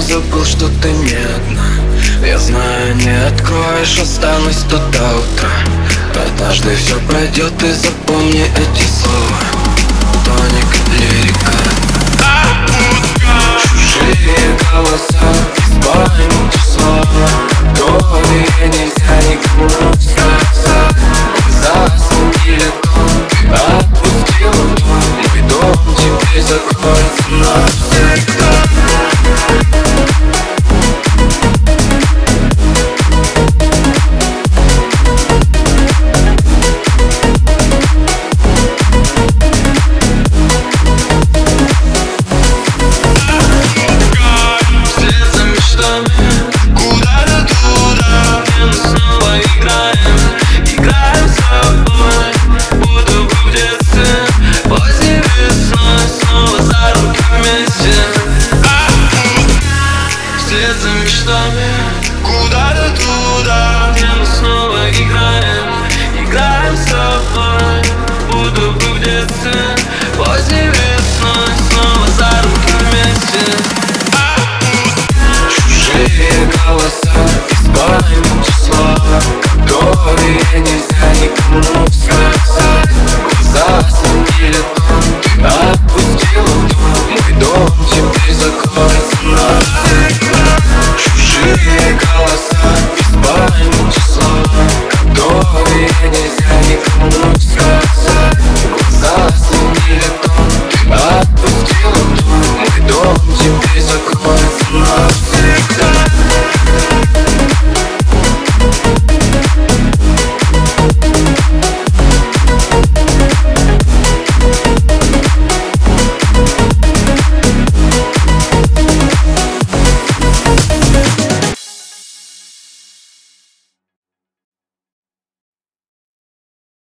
забыл, что ты не одна. Я знаю, не откроешь, останусь тут до утра. Однажды все пройдет, и запомни эти слова. Тоник, красивее голоса Из половины числа Которые нельзя никому сказать. Глаза светили